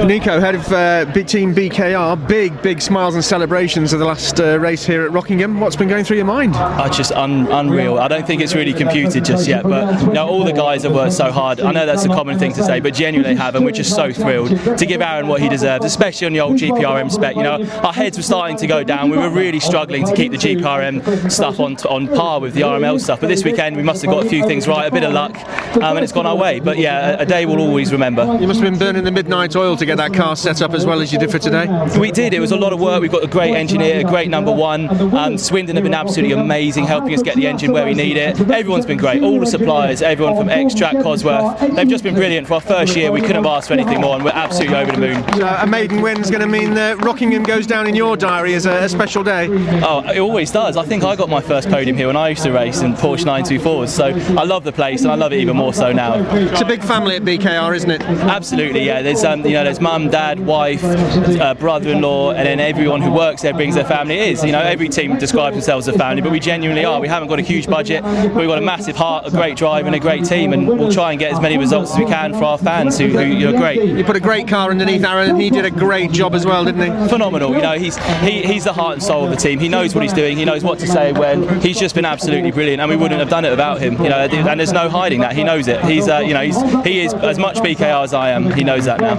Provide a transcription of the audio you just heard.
Nico, head of uh, Team BKR, big, big smiles and celebrations of the last uh, race here at Rockingham. What's been going through your mind? Oh, just un- unreal. I don't think it's really computed just yet, but you know, all the guys have worked so hard. I know that's a common thing to say, but genuinely have, and we're just so thrilled to give Aron what he deserves, especially on the old GPRM spec. You know, our heads were starting to go down. We were really struggling to keep the GPRM stuff on on par with the RML stuff. But this weekend we must have got a few things right, a bit of luck, um, and it's gone our way. But yeah, a, a day we'll always remember. You must have been burning the midnight oil to get that car set up as well as you did for today. We did. It was a lot of work. We've got a great engineer, a great number one. Um, Swindon have been absolutely amazing, helping us get the engine where we need it. Everyone's been great. All the suppliers, everyone from Xtrac, Cosworth, they've just been brilliant. For our first year, we couldn't have asked for anything more, and we're absolutely over the moon. So a maiden win is going to mean that Rockingham goes down in your diary as a, a, special day. Oh, it always does. I think I got my first podium here when I used to race in Porsche 924s. So I love the place, and I love it even more so now. It's a big family at BKR, isn't it? Absolutely, yeah. There's um, you know, there's mum, dad, wife, uh, brother-in-law, and then everyone who works there brings their family. It is you know every team describes themselves as a family, but we genuinely are. We haven't got a huge budget, but we've got a massive heart, a great drive, and a great team, and we'll try and get as many results as we can for our fans who, who are great. You put a great car underneath Aron, and he did a great job as well, didn't he? Phenomenal. You know, he's he, he's the heart and soul of the team. He knows what he's doing. He knows what to say when. He's just been absolutely brilliant, and we wouldn't have done it without him. You know, and there's no hiding that. He knows it. He's uh, you know he's he is as much BKR as I am. He knows that now.